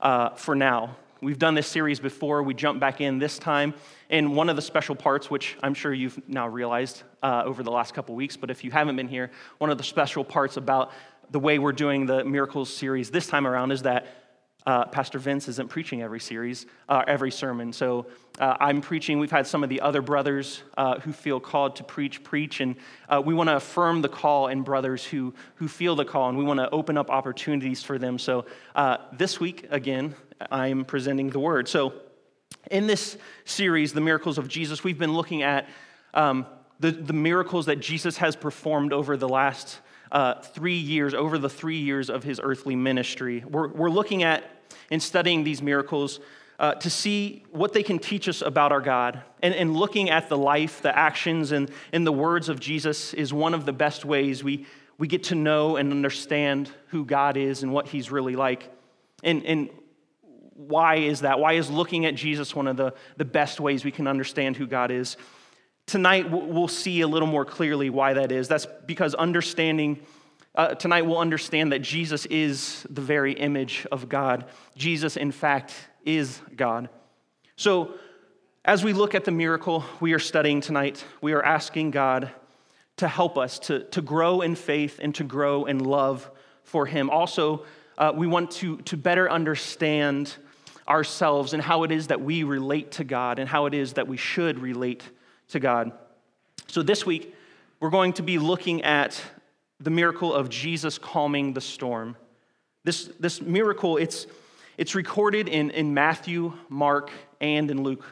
uh, for now. We've done this series before. We jump back in this time. And one of the special parts, which I'm sure you've now realized uh, over the last couple weeks, but if you haven't been here, one of the special parts about the way we're doing the Miracles series this time around is that uh, Pastor Vince isn't preaching every series, uh, every sermon. So uh, I'm preaching. We've had some of the other brothers uh, who feel called to preach, preach. And uh, we want to affirm the call in brothers who, who feel the call, and we want to open up opportunities for them. So uh, this week, again, I'm presenting the word. So in this series, The Miracles of Jesus, we've been looking at um, the, the miracles that Jesus has performed over the last uh, three years, over the three years of his earthly ministry. We're, we're looking at and studying these miracles uh, to see what they can teach us about our God. And, and looking at the life, the actions, and, and the words of Jesus is one of the best ways we, we get to know and understand who God is and what he's really like. And, and why is that? Why is looking at Jesus one of the, the best ways we can understand who God is? Tonight, we'll see a little more clearly why that is. That's because understanding, uh, tonight, we'll understand that Jesus is the very image of God. Jesus, in fact, is God. So, as we look at the miracle we are studying tonight, we are asking God to help us to, to grow in faith and to grow in love for Him. Also, uh, we want to, to better understand ourselves and how it is that we relate to God and how it is that we should relate to God. So this week, we're going to be looking at the miracle of Jesus calming the storm. This, this miracle, it's, it's recorded in, in Matthew, Mark, and in Luke.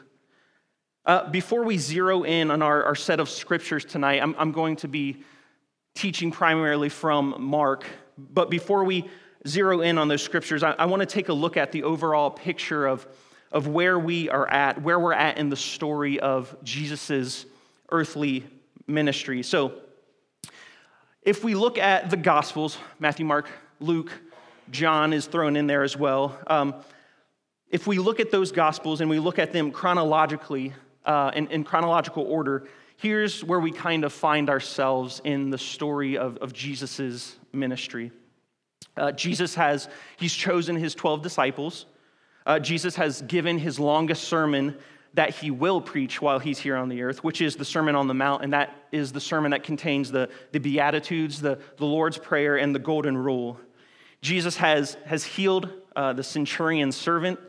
Uh, before we zero in on our, our set of scriptures tonight, I'm, I'm going to be teaching primarily from Mark. But before we zero in on those scriptures, I, I want to take a look at the overall picture of of where we are at, where we're at in the story of Jesus' earthly ministry. So, if we look at the Gospels, Matthew, Mark, Luke, John is thrown in there as well. Um, if we look at those Gospels and we look at them chronologically, uh, in, in, chronological order, here's where we kind of find ourselves in the story of, of Jesus' ministry. Uh, Jesus has, he's chosen his 12 disciples uh, Jesus has given his longest sermon that he will preach while he's here on the earth, which is the Sermon on the Mount, and that is the sermon that contains the, the Beatitudes, the, the Lord's Prayer, and the Golden Rule. Jesus has, has healed uh, the centurion's servant,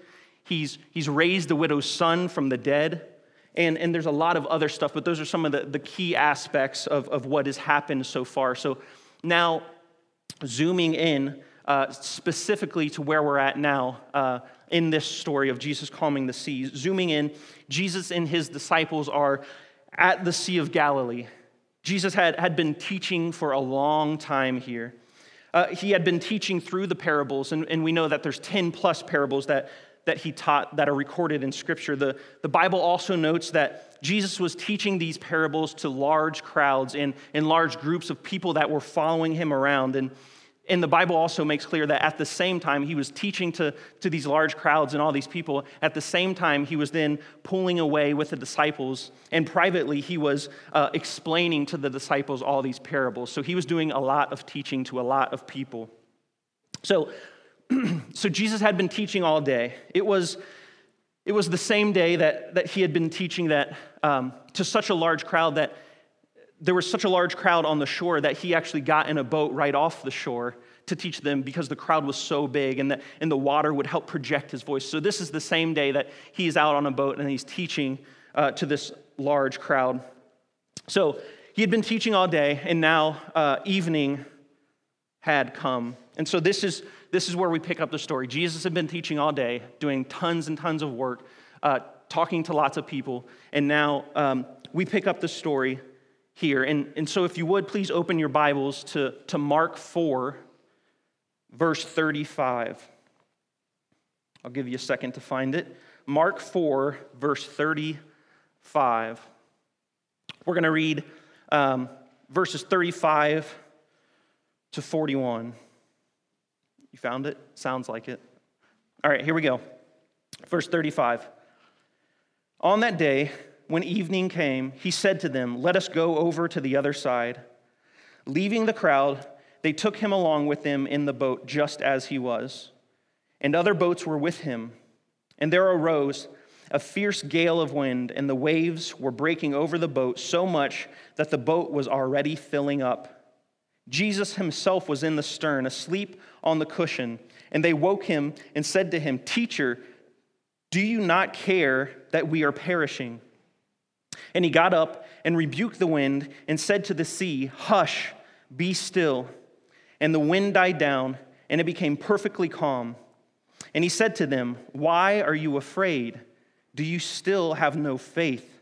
he's, he's raised the widow's son from the dead, and, and there's a lot of other stuff, but those are some of the, the key aspects of, of what has happened so far. So now, zooming in uh, specifically to where we're at now. Uh, in this story of Jesus calming the seas. Zooming in, Jesus and his disciples are at the Sea of Galilee. Jesus had, had been teaching for a long time here. Uh, he had been teaching through the parables, and, and we know that there's 10 plus parables that, that he taught that are recorded in Scripture. The, the Bible also notes that Jesus was teaching these parables to large crowds and, and large groups of people that were following him around. And, and the Bible also makes clear that at the same time he was teaching to, to these large crowds and all these people, at the same time he was then pulling away with the disciples. And privately he was uh, explaining to the disciples all these parables. So he was doing a lot of teaching to a lot of people. So, so Jesus had been teaching all day. It was, it was the same day that, that he had been teaching that um, to such a large crowd that there was such a large crowd on the shore that he actually got in a boat right off the shore to teach them because the crowd was so big and the, and the water would help project his voice. So, this is the same day that he's out on a boat and he's teaching uh, to this large crowd. So, he had been teaching all day, and now uh, evening had come. And so, this is, this is where we pick up the story. Jesus had been teaching all day, doing tons and tons of work, uh, talking to lots of people, and now um, we pick up the story here. And, and so, if you would, please open your Bibles to, to Mark 4, verse 35. I'll give you a second to find it. Mark 4, verse 35. We're going to read um, verses 35 to 41. You found it? Sounds like it. All right, here we go. Verse 35. On that day, when evening came, he said to them, Let us go over to the other side. Leaving the crowd, they took him along with them in the boat, just as he was. And other boats were with him. And there arose a fierce gale of wind, and the waves were breaking over the boat so much that the boat was already filling up. Jesus himself was in the stern, asleep on the cushion. And they woke him and said to him, Teacher, do you not care that we are perishing? And he got up and rebuked the wind and said to the sea, Hush, be still. And the wind died down, and it became perfectly calm. And he said to them, Why are you afraid? Do you still have no faith?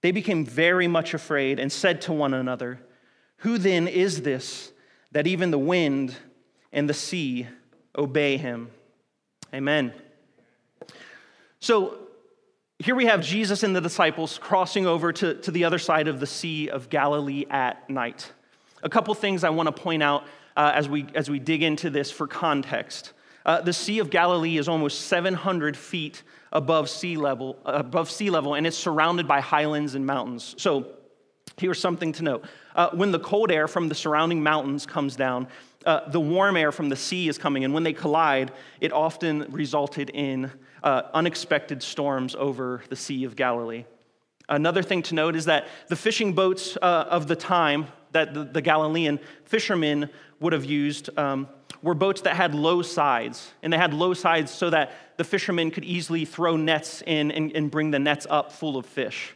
They became very much afraid and said to one another, Who then is this that even the wind and the sea obey him? Amen. So here we have Jesus and the disciples crossing over to, to the other side of the Sea of Galilee at night. A couple things I want to point out uh, as, we, as we dig into this for context. Uh, the Sea of Galilee is almost 700 feet above sea level, uh, above sea level, and it's surrounded by highlands and mountains. So, here's something to note: uh, when the cold air from the surrounding mountains comes down, uh, the warm air from the sea is coming, and when they collide, it often resulted in uh, unexpected storms over the Sea of Galilee. Another thing to note is that the fishing boats uh, of the time that the, the Galilean fishermen would have used um, were boats that had low sides. And they had low sides so that the fishermen could easily throw nets in and, and bring the nets up full of fish.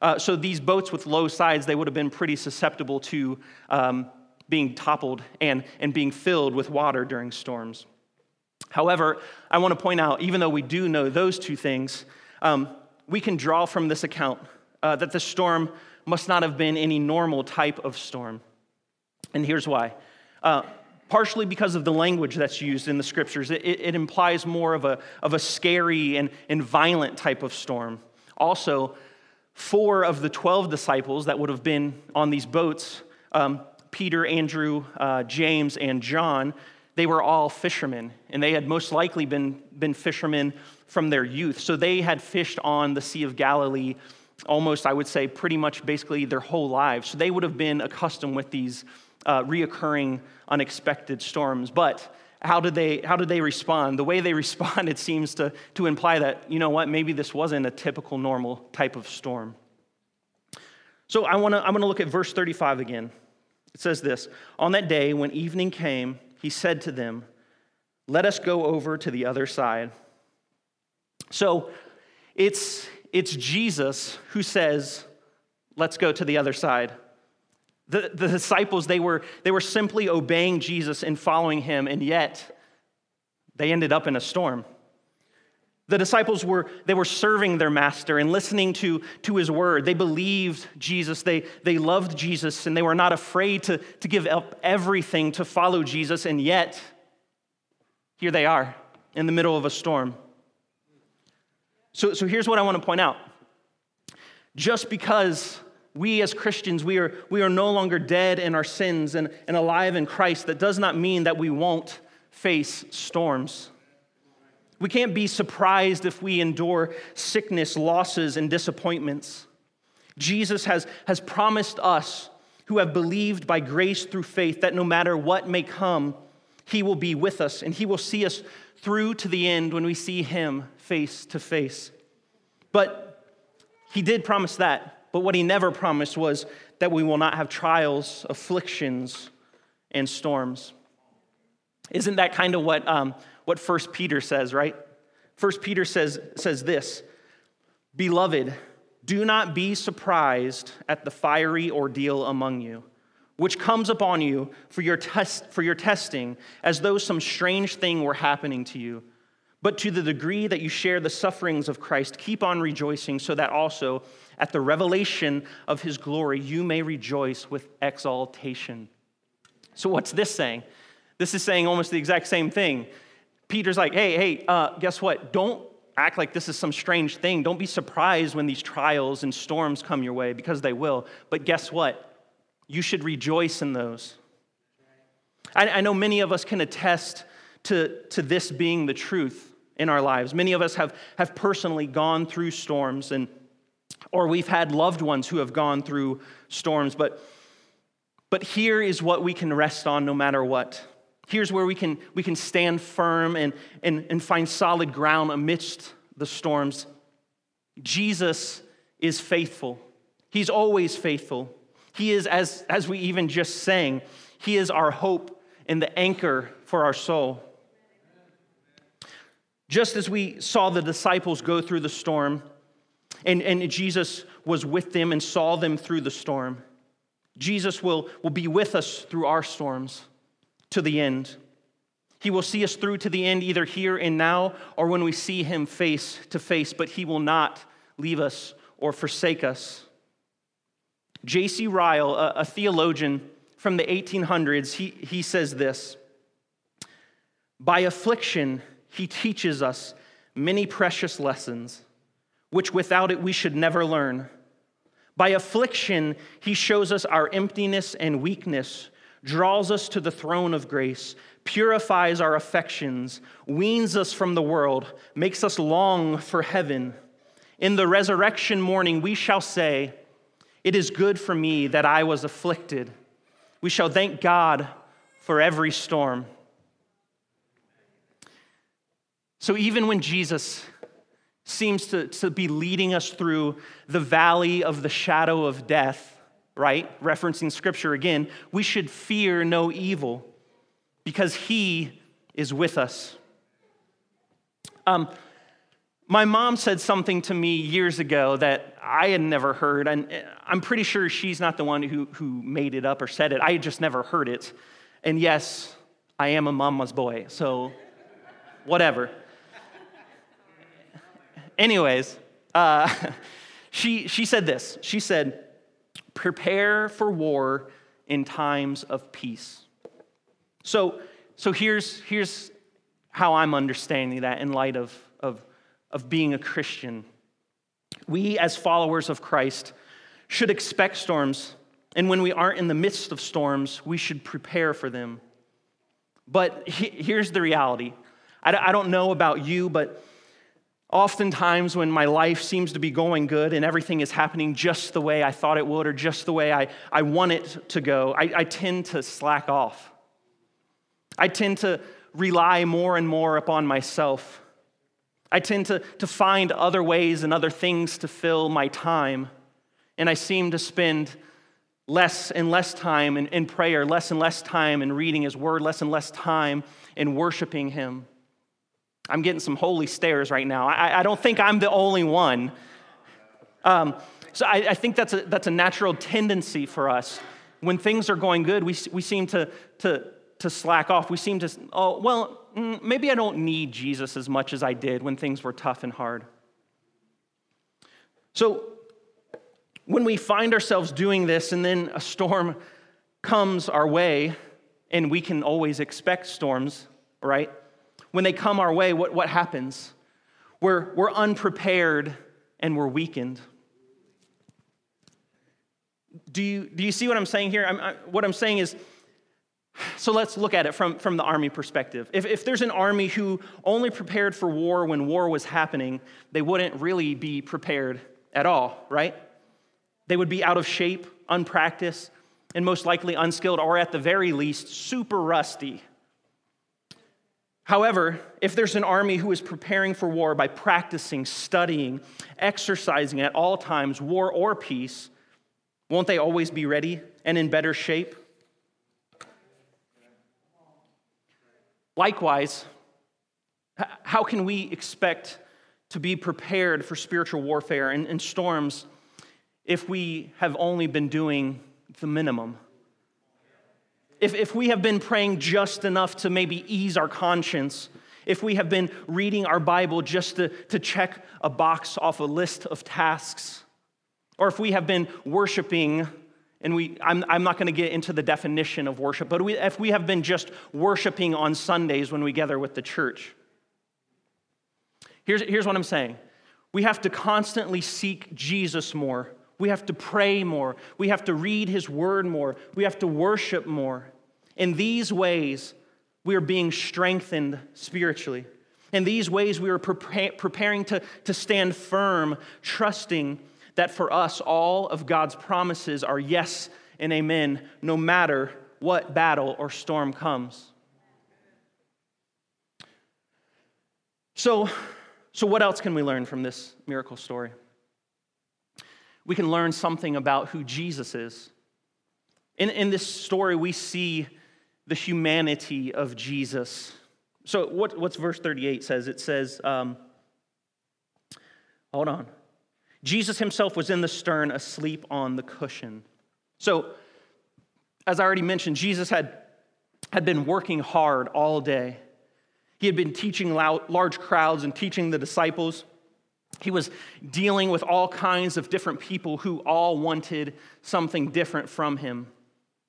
Uh, so these boats with low sides, they would have been pretty susceptible to um, being toppled and, and being filled with water during storms. However, I want to point out, even though we do know those two things, um, we can draw from this account uh, that the storm must not have been any normal type of storm. And here's why. Uh, partially because of the language that's used in the scriptures, it, it implies more of a, of a scary and, and violent type of storm. Also, four of the 12 disciples that would have been on these boats um, Peter, Andrew, uh, James, and John they were all fishermen, and they had most likely been, been fishermen from their youth. So they had fished on the Sea of Galilee almost, I would say, pretty much basically their whole lives. So they would have been accustomed with these uh, reoccurring, unexpected storms. But how did they how did they respond the way they responded seems to, to imply that you know what maybe this wasn't a typical normal type of storm so i want to i'm going to look at verse 35 again it says this on that day when evening came he said to them let us go over to the other side so it's it's jesus who says let's go to the other side the, the disciples, they were, they were simply obeying Jesus and following him, and yet they ended up in a storm. The disciples were, they were serving their master and listening to, to his word. They believed Jesus, they, they loved Jesus, and they were not afraid to, to give up everything to follow Jesus, and yet here they are in the middle of a storm. So, so here's what I want to point out. Just because we as Christians, we are, we are no longer dead in our sins and, and alive in Christ. That does not mean that we won't face storms. We can't be surprised if we endure sickness, losses, and disappointments. Jesus has, has promised us who have believed by grace through faith that no matter what may come, he will be with us and he will see us through to the end when we see him face to face. But he did promise that. But what he never promised was that we will not have trials, afflictions, and storms. Isn't that kind of what, um, what 1 Peter says, right? 1 Peter says, says this Beloved, do not be surprised at the fiery ordeal among you, which comes upon you for your, test, for your testing, as though some strange thing were happening to you. But to the degree that you share the sufferings of Christ, keep on rejoicing, so that also at the revelation of his glory, you may rejoice with exaltation. So, what's this saying? This is saying almost the exact same thing. Peter's like, hey, hey, uh, guess what? Don't act like this is some strange thing. Don't be surprised when these trials and storms come your way because they will. But guess what? You should rejoice in those. I, I know many of us can attest to, to this being the truth in our lives. Many of us have, have personally gone through storms, and, or we've had loved ones who have gone through storms. But, but here is what we can rest on no matter what. Here's where we can, we can stand firm and, and, and find solid ground amidst the storms. Jesus is faithful. He's always faithful. He is, as, as we even just sang, He is our hope and the anchor for our soul. Just as we saw the disciples go through the storm, and, and Jesus was with them and saw them through the storm, Jesus will, will be with us through our storms to the end. He will see us through to the end, either here and now or when we see Him face to face, but He will not leave us or forsake us. J.C. Ryle, a, a theologian from the 1800s, he, he says this By affliction, He teaches us many precious lessons, which without it we should never learn. By affliction, He shows us our emptiness and weakness draws us to the throne of grace, purifies our affections, weans us from the world, makes us long for heaven. In the resurrection morning, we shall say, It is good for me that I was afflicted. We shall thank God for every storm. So, even when Jesus seems to, to be leading us through the valley of the shadow of death, right? Referencing scripture again, we should fear no evil because he is with us. Um, my mom said something to me years ago that I had never heard, and I'm pretty sure she's not the one who, who made it up or said it. I had just never heard it. And yes, I am a mama's boy, so whatever. Anyways, uh, she, she said this. She said, prepare for war in times of peace. So, so here's, here's how I'm understanding that in light of, of, of being a Christian. We, as followers of Christ, should expect storms, and when we aren't in the midst of storms, we should prepare for them. But he, here's the reality I, I don't know about you, but Oftentimes, when my life seems to be going good and everything is happening just the way I thought it would or just the way I, I want it to go, I, I tend to slack off. I tend to rely more and more upon myself. I tend to, to find other ways and other things to fill my time. And I seem to spend less and less time in, in prayer, less and less time in reading His Word, less and less time in worshiping Him. I'm getting some holy stares right now. I, I don't think I'm the only one. Um, so I, I, think that's a, that's a natural tendency for us. When things are going good, we, we seem to, to, to slack off. We seem to, oh, well, mm, maybe I don't need Jesus as much as I did when things were tough and hard. So when we find ourselves doing this and then a storm comes our way, and we can always expect storms, right? When they come our way, what, what happens? We're, we're unprepared and we're weakened. Do you, do you see what I'm saying here? I'm, I, what I'm saying is, so let's look at it from, from the army perspective. If, if there's an army who only prepared for war when war was happening, they wouldn't really be prepared at all, right? They would be out of shape, unpracticed, and most likely unskilled, or at the very least, super rusty However, if there's an army who is preparing for war by practicing, studying, exercising at all times, war or peace, won't they always be ready and in better shape? Likewise, how can we expect to be prepared for spiritual warfare and, and storms if we have only been doing the minimum? If, if we have been praying just enough to maybe ease our conscience, if we have been reading our Bible just to, to check a box off a list of tasks, or if we have been worshiping, and we, I'm, I'm not going to get into the definition of worship, but we, if we have been just worshiping on Sundays when we gather with the church, Here's, here's what I'm saying we have to constantly seek Jesus more. We have to pray more. We have to read his word more. We have to worship more. In these ways, we are being strengthened spiritually. In these ways, we are preparing to, to stand firm, trusting that for us, all of God's promises are yes and amen, no matter what battle or storm comes. So, so, what else can we learn from this miracle story? We can learn something about who Jesus is. In, in this story, we see the humanity of Jesus. So, what, what's verse 38 says? It says, um, hold on. Jesus himself was in the stern, asleep on the cushion. So, as I already mentioned, Jesus had, had been working hard all day. He had been teaching large crowds and teaching the disciples. He was dealing with all kinds of different people who all wanted something different from him.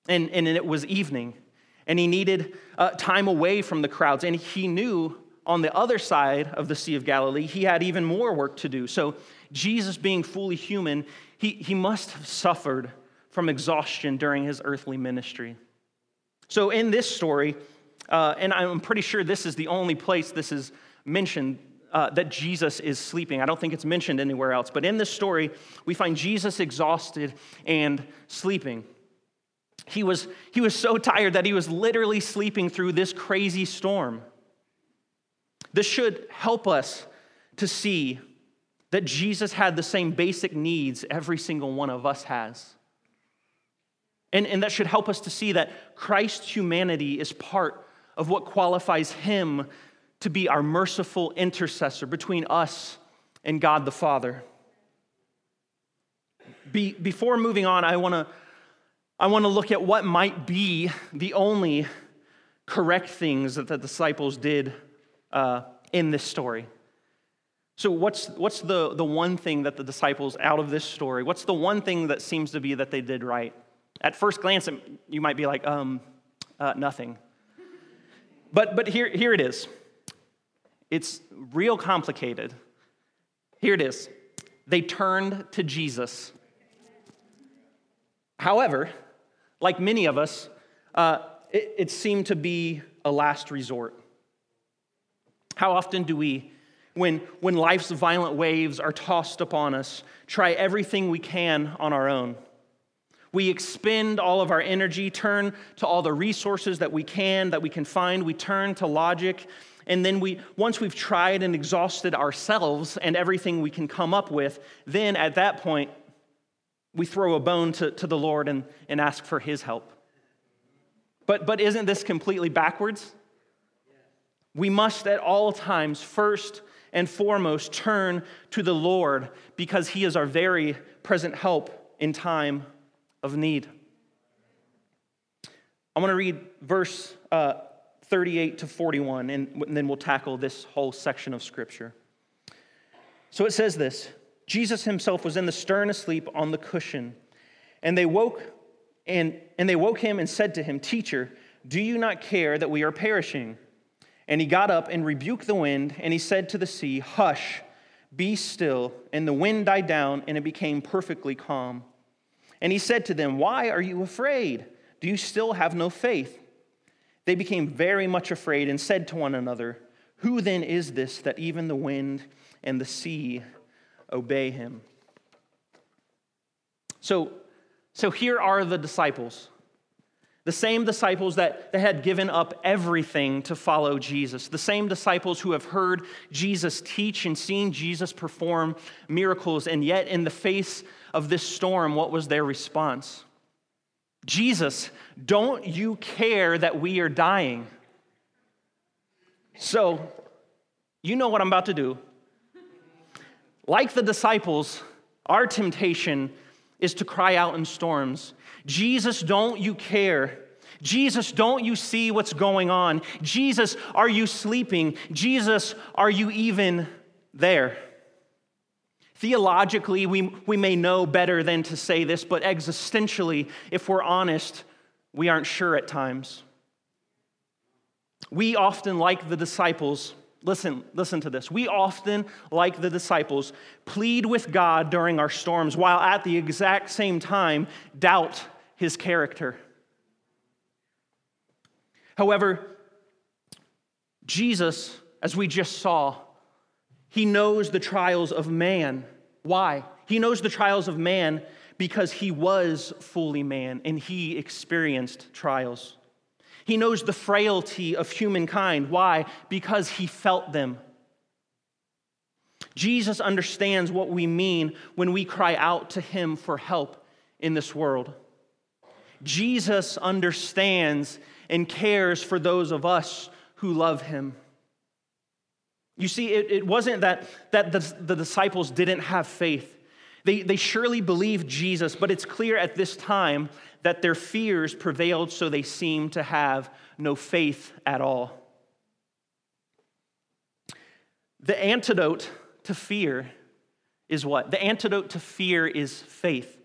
And, and it was evening, and he needed uh, time away from the crowds. And he knew on the other side of the Sea of Galilee, he had even more work to do. So, Jesus, being fully human, he, he must have suffered from exhaustion during his earthly ministry. So, in this story, uh, and I'm pretty sure this is the only place this is mentioned uh, that Jesus is sleeping. I don't think it's mentioned anywhere else. But in this story, we find Jesus exhausted and sleeping. He was, he was so tired that he was literally sleeping through this crazy storm. This should help us to see that Jesus had the same basic needs every single one of us has. And, and that should help us to see that Christ's humanity is part of what qualifies him to be our merciful intercessor between us and God the Father. Be, before moving on, I want to I want to look at what might be the only correct things that the disciples did uh, in this story. So, what's, what's the, the one thing that the disciples out of this story, what's the one thing that seems to be that they did right? At first glance, you might be like, um, uh, nothing. But, but here, here it is. It's real complicated. Here it is. They turned to Jesus. However, like many of us, uh, it, it seemed to be a last resort. How often do we, when, when life's violent waves are tossed upon us, try everything we can on our own? We expend all of our energy, turn to all the resources that we can, that we can find. We turn to logic. And then we, once we've tried and exhausted ourselves and everything we can come up with, then at that point, we throw a bone to, to the Lord and, and ask for his help. But, but isn't this completely backwards? We must at all times, first and foremost, turn to the Lord because he is our very present help in time of need. I want to read verse uh, 38 to 41, and, and then we'll tackle this whole section of Scripture. So it says this Jesus himself was in the stern asleep on the cushion, and they woke and, and they woke him and said to him, Teacher, do you not care that we are perishing? And he got up and rebuked the wind, and he said to the sea, Hush, be still. And the wind died down, and it became perfectly calm. And he said to them, Why are you afraid? Do you still have no faith? They became very much afraid and said to one another, Who then is this that even the wind and the sea obey him? So, so here are the disciples. The same disciples that, that had given up everything to follow Jesus. The same disciples who have heard Jesus teach and seen Jesus perform miracles, and yet, in the face of this storm, what was their response? Jesus, don't you care that we are dying? So, you know what I'm about to do. Like the disciples, our temptation is to cry out in storms Jesus, don't you care? Jesus, don't you see what's going on? Jesus, are you sleeping? Jesus, are you even there? Theologically, we, we may know better than to say this, but existentially, if we're honest, we aren't sure at times. We often, like the disciples, Listen, listen to this. We often, like the disciples, plead with God during our storms while at the exact same time doubt his character. However, Jesus, as we just saw, he knows the trials of man. Why? He knows the trials of man because he was fully man and he experienced trials. He knows the frailty of humankind. Why? Because he felt them. Jesus understands what we mean when we cry out to him for help in this world. Jesus understands and cares for those of us who love him. You see, it, it wasn't that, that the, the disciples didn't have faith. They, they surely believed Jesus, but it's clear at this time that their fears prevailed, so they seemed to have no faith at all. The antidote to fear is what? The antidote to fear is faith.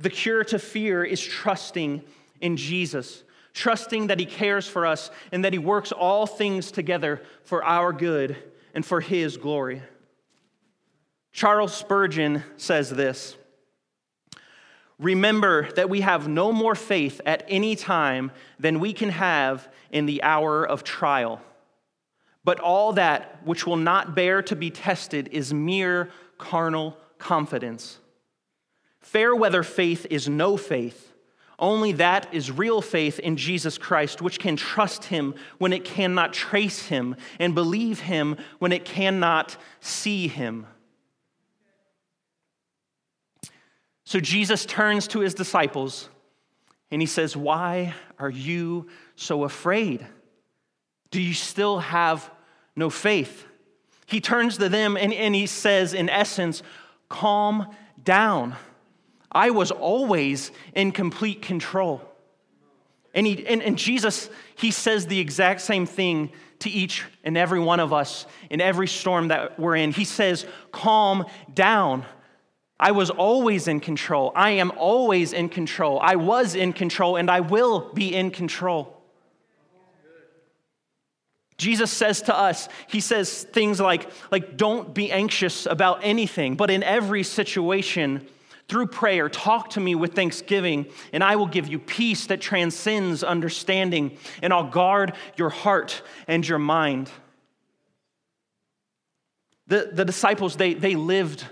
The cure to fear is trusting in Jesus, trusting that He cares for us and that He works all things together for our good and for His glory. Charles Spurgeon says this Remember that we have no more faith at any time than we can have in the hour of trial. But all that which will not bear to be tested is mere carnal confidence. Fair weather faith is no faith. Only that is real faith in Jesus Christ, which can trust him when it cannot trace him and believe him when it cannot see him. So Jesus turns to his disciples and he says, Why are you so afraid? Do you still have no faith? He turns to them and, and he says, in essence, Calm down. I was always in complete control. And, he, and, and Jesus, he says the exact same thing to each and every one of us in every storm that we're in. He says, Calm down. I was always in control. I am always in control. I was in control and I will be in control. Jesus says to us, He says things like, like, don't be anxious about anything, but in every situation, through prayer, talk to me with thanksgiving, and I will give you peace that transcends understanding, and I'll guard your heart and your mind. The, the disciples, they, they lived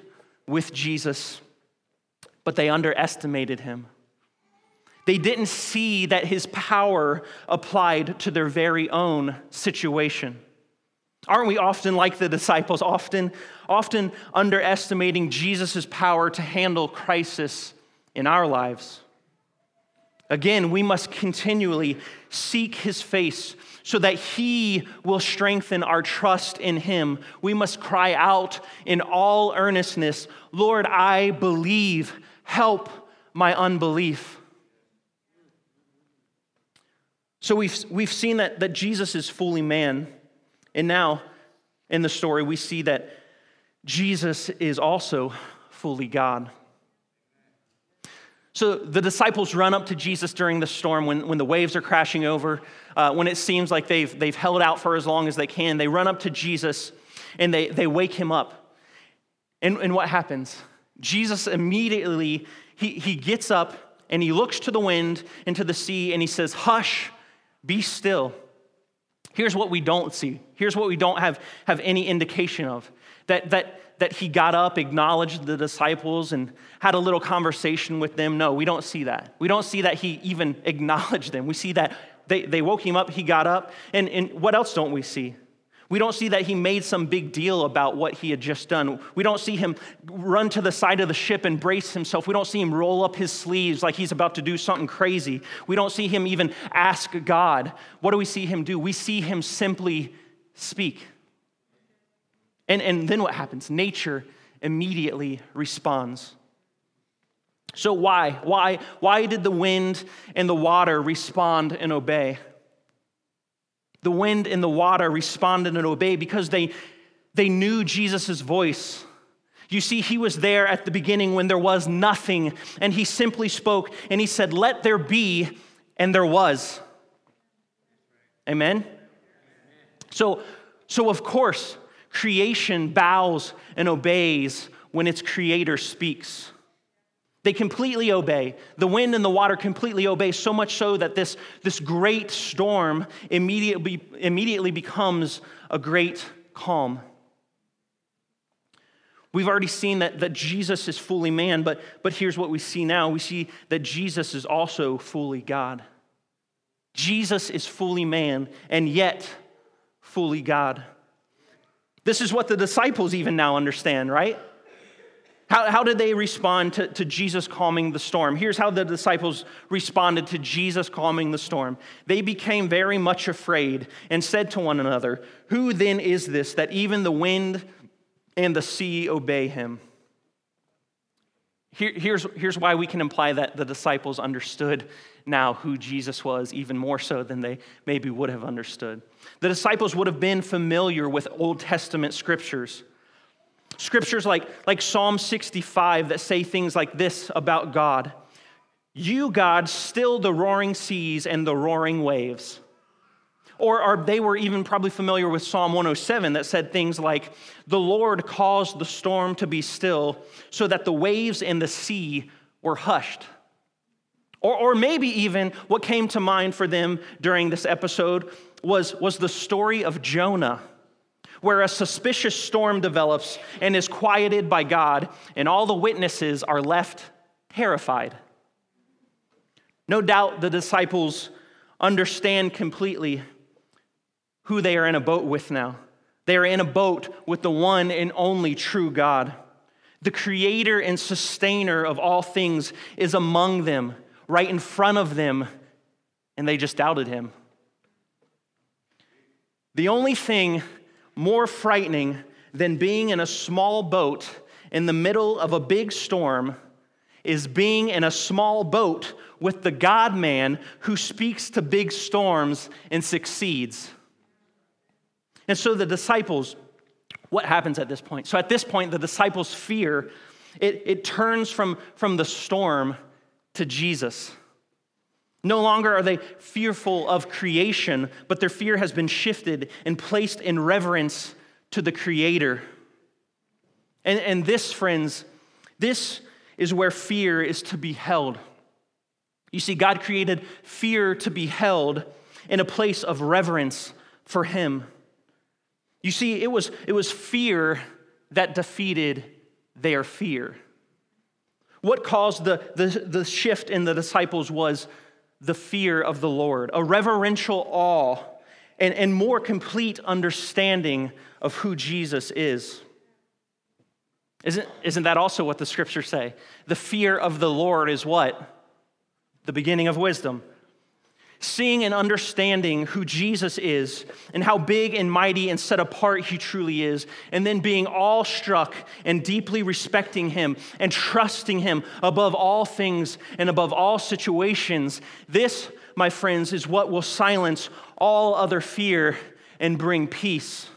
with Jesus, but they underestimated him. They didn't see that his power applied to their very own situation. Aren't we often like the disciples, often, often underestimating Jesus' power to handle crisis in our lives? Again, we must continually seek his face so that he will strengthen our trust in him. We must cry out in all earnestness Lord, I believe, help my unbelief. So we've, we've seen that, that Jesus is fully man. And now in the story, we see that Jesus is also fully God. So the disciples run up to Jesus during the storm when, when the waves are crashing over, uh, when it seems like they've, they've held out for as long as they can. They run up to Jesus and they, they wake him up. And, and what happens? Jesus immediately, he, he gets up and he looks to the wind and to the sea and he says, Hush, be still. Here's what we don't see. Here's what we don't have, have any indication of that, that that he got up, acknowledged the disciples, and had a little conversation with them. No, we don't see that. We don't see that he even acknowledged them. We see that they, they woke him up, he got up. And, and what else don't we see? We don't see that he made some big deal about what he had just done. We don't see him run to the side of the ship and brace himself. We don't see him roll up his sleeves like he's about to do something crazy. We don't see him even ask God. What do we see him do? We see him simply speak. And, and then what happens? Nature immediately responds. So, why? Why? Why did the wind and the water respond and obey? The wind and the water responded and obeyed because they, they knew Jesus' voice. You see, he was there at the beginning when there was nothing, and he simply spoke and he said, Let there be, and there was. Amen? So, so of course, creation bows and obeys when its creator speaks. They completely obey. The wind and the water completely obey, so much so that this, this great storm immediately, immediately becomes a great calm. We've already seen that, that Jesus is fully man, but, but here's what we see now we see that Jesus is also fully God. Jesus is fully man and yet fully God. This is what the disciples even now understand, right? How, how did they respond to, to Jesus calming the storm? Here's how the disciples responded to Jesus calming the storm. They became very much afraid and said to one another, Who then is this that even the wind and the sea obey him? Here, here's, here's why we can imply that the disciples understood now who Jesus was, even more so than they maybe would have understood. The disciples would have been familiar with Old Testament scriptures. Scriptures like, like Psalm 65 that say things like this about God You, God, still the roaring seas and the roaring waves. Or, or they were even probably familiar with Psalm 107 that said things like, The Lord caused the storm to be still so that the waves and the sea were hushed. Or, or maybe even what came to mind for them during this episode was, was the story of Jonah where a suspicious storm develops and is quieted by God, and all the witnesses are left terrified. No doubt the disciples understand completely who they are in a boat with now. They are in a boat with the one and only true God. The creator and sustainer of all things is among them, right in front of them, and they just doubted him. The only thing more frightening than being in a small boat in the middle of a big storm is being in a small boat with the God man who speaks to big storms and succeeds. And so the disciples, what happens at this point? So at this point, the disciples' fear, it, it turns from, from the storm to Jesus. No longer are they fearful of creation, but their fear has been shifted and placed in reverence to the Creator. And, and this, friends, this is where fear is to be held. You see, God created fear to be held in a place of reverence for Him. You see, it was, it was fear that defeated their fear. What caused the, the, the shift in the disciples was the fear of the Lord, a reverential awe, and, and more complete understanding of who Jesus is. Isn't, isn't that also what the scriptures say? The fear of the Lord is what? The beginning of wisdom seeing and understanding who Jesus is and how big and mighty and set apart he truly is, and then being awestruck and deeply respecting him and trusting him above all things and above all situations. This, my friends, is what will silence all other fear and bring peace.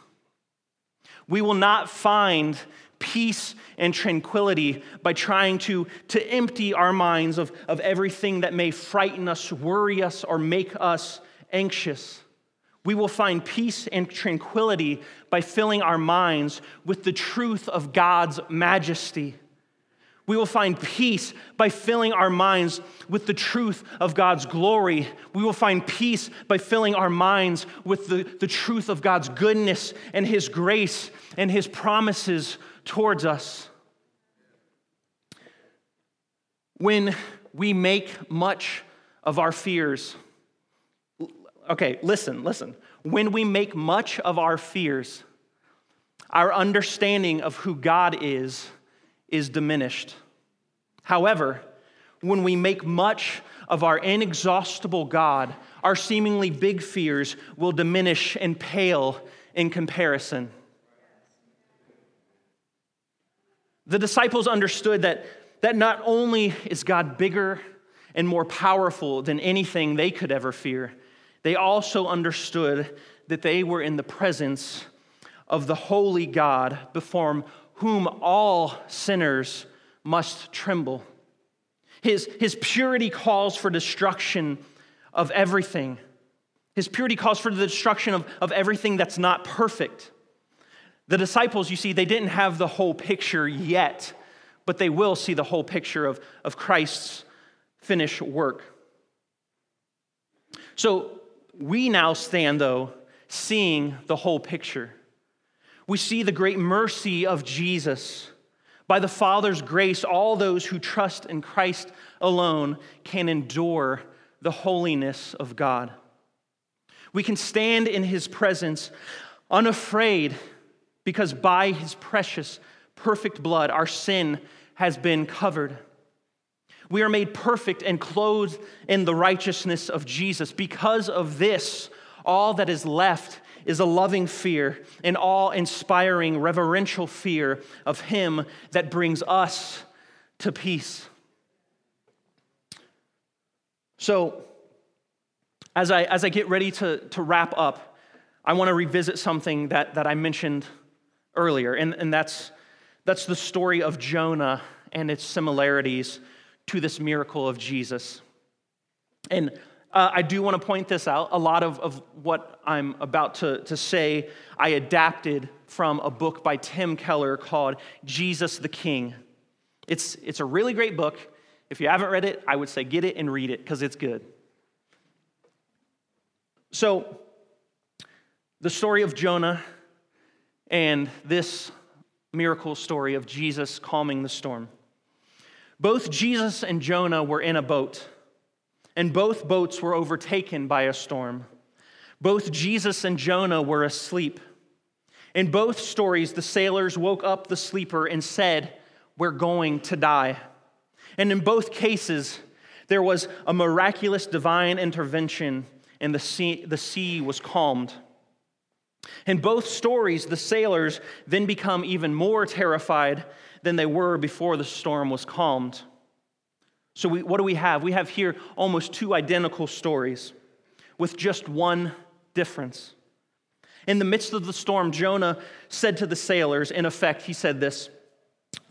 We will not find peace and tranquility by trying to, to empty our minds of, of everything that may frighten us, worry us, or make us anxious. We will find peace and tranquility by filling our minds with the truth of God's majesty. We will find peace by filling our minds with the truth of God's glory. We will find peace by filling our minds with the, the truth of God's goodness and His grace and His promises towards us. When we make much of our fears, okay, listen, listen. When we make much of our fears, our understanding of who God is is diminished. However, when we make much of our inexhaustible God, our seemingly big fears will diminish and pale in comparison. The disciples understood that, that not only is God bigger and more powerful than anything they could ever fear, they also understood that they were in the presence of the holy God before whom all sinners must tremble. His, his purity calls for destruction of everything. His purity calls for the destruction of, of everything that's not perfect. The disciples, you see, they didn't have the whole picture yet, but they will see the whole picture of, of Christ's finished work. So we now stand, though, seeing the whole picture. We see the great mercy of Jesus. By the Father's grace, all those who trust in Christ alone can endure the holiness of God. We can stand in his presence unafraid because by his precious, perfect blood, our sin has been covered. We are made perfect and clothed in the righteousness of Jesus. Because of this, all that is left is a loving fear, an awe inspiring, reverential fear of Him that brings us to peace. So, as I, as I get ready to, to wrap up, I want to revisit something that, that I mentioned earlier, and, and that's, that's the story of Jonah and its similarities to this miracle of Jesus. And uh, I do want to point this out. A lot of, of what I'm about to, to say, I adapted from a book by Tim Keller called Jesus the King. It's, it's a really great book. If you haven't read it, I would say get it and read it because it's good. So, the story of Jonah and this miracle story of Jesus calming the storm. Both Jesus and Jonah were in a boat, and both boats were overtaken by a storm. Both Jesus and Jonah were asleep. In both stories, the sailors woke up the sleeper and said, We're going to die. And in both cases, there was a miraculous divine intervention, and the sea, the sea was calmed. In both stories, the sailors then become even more terrified than they were before the storm was calmed. So, we, what do we have? We have here almost two identical stories with just one difference. In the midst of the storm, Jonah said to the sailors, in effect, he said this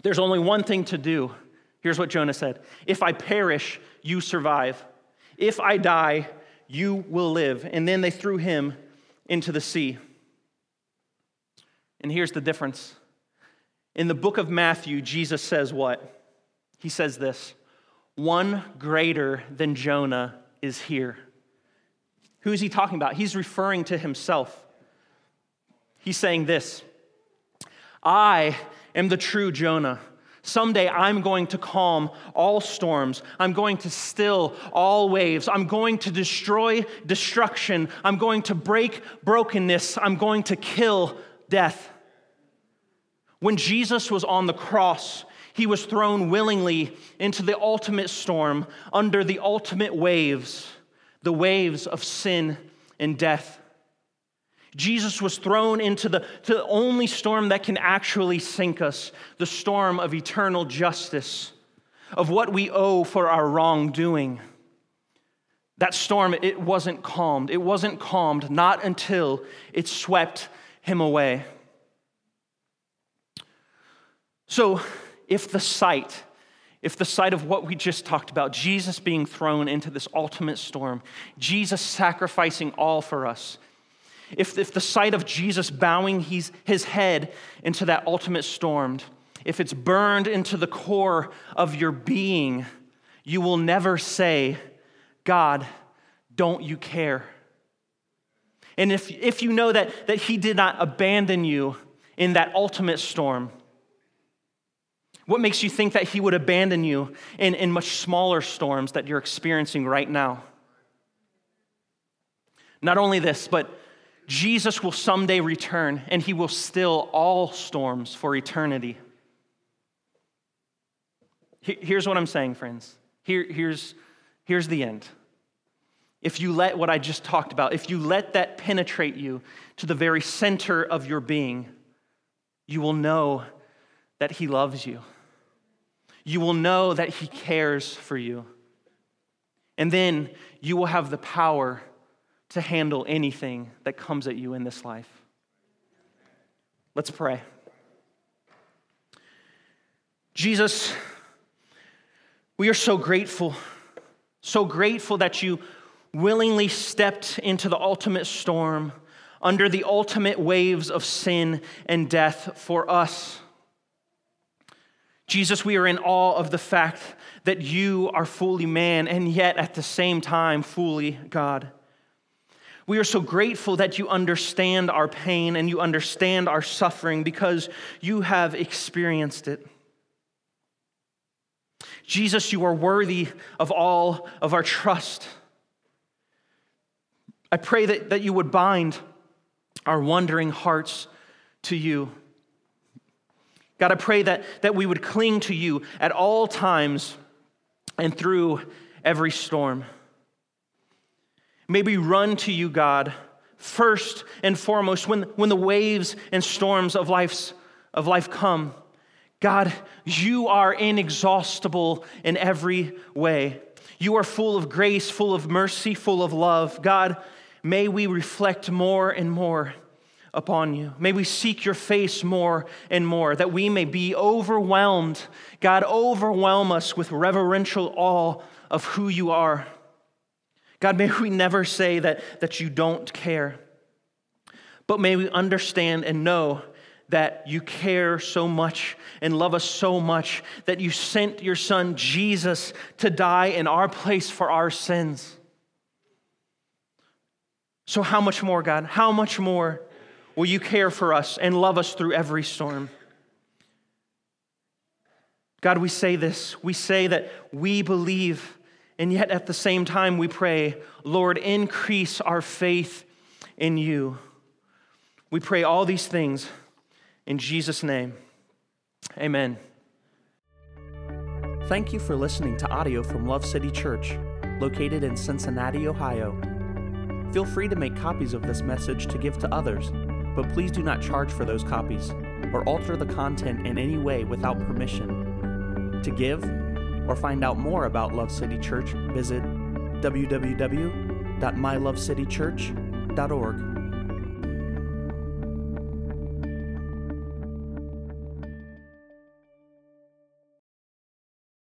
There's only one thing to do. Here's what Jonah said If I perish, you survive. If I die, you will live. And then they threw him into the sea. And here's the difference in the book of Matthew, Jesus says what? He says this One greater than Jonah is here. Who is he talking about? He's referring to himself. He's saying this I am the true Jonah. Someday I'm going to calm all storms. I'm going to still all waves. I'm going to destroy destruction. I'm going to break brokenness. I'm going to kill death. When Jesus was on the cross, he was thrown willingly into the ultimate storm, under the ultimate waves, the waves of sin and death. Jesus was thrown into the, the only storm that can actually sink us the storm of eternal justice, of what we owe for our wrongdoing. That storm, it wasn't calmed. It wasn't calmed not until it swept him away. So, if the sight, if the sight of what we just talked about, Jesus being thrown into this ultimate storm, Jesus sacrificing all for us, if, if the sight of Jesus bowing his, his head into that ultimate storm, if it's burned into the core of your being, you will never say, God, don't you care? And if, if you know that, that He did not abandon you in that ultimate storm, what makes you think that he would abandon you in, in much smaller storms that you're experiencing right now? Not only this, but Jesus will someday return and he will still all storms for eternity. Here's what I'm saying, friends. Here, here's, here's the end. If you let what I just talked about, if you let that penetrate you to the very center of your being, you will know that he loves you you will know that He cares for you. And then you will have the power to handle anything that comes at you in this life. Let's pray. Jesus, we are so grateful, so grateful that you willingly stepped into the ultimate storm under the ultimate waves of sin and death for us. Jesus, we are in awe of the fact that you are fully man and yet at the same time fully God. We are so grateful that you understand our pain and you understand our suffering because you have experienced it. Jesus, you are worthy of all of our trust. I pray that, that you would bind our wandering hearts to you. God, I pray that, that we would cling to you at all times and through every storm. May we run to you, God, first and foremost when, when the waves and storms of, life's, of life come. God, you are inexhaustible in every way. You are full of grace, full of mercy, full of love. God, may we reflect more and more upon you. May we seek your face more and more, that we may be overwhelmed. God, overwhelm us with reverential awe of who you are. God, may we never say that, that you don't care, but may we understand and know that you care so much and love us so much that you sent your son Jesus to die in our place for our sins. So, how much more, God? How much more will you care for us and love us through every storm? God, we say this. We say that we believe, and yet at the same time we pray, Lord, increase our faith in you. We pray all these things in Jesus' name. Amen. Thank you for listening to audio from Love City Church, located in Cincinnati, Ohio. Feel free to make copies of this message to give to others, but please do not charge for those copies or alter the content in any way without permission. To give or find out more about Love City Church, visit www.mylovecitychurch.org.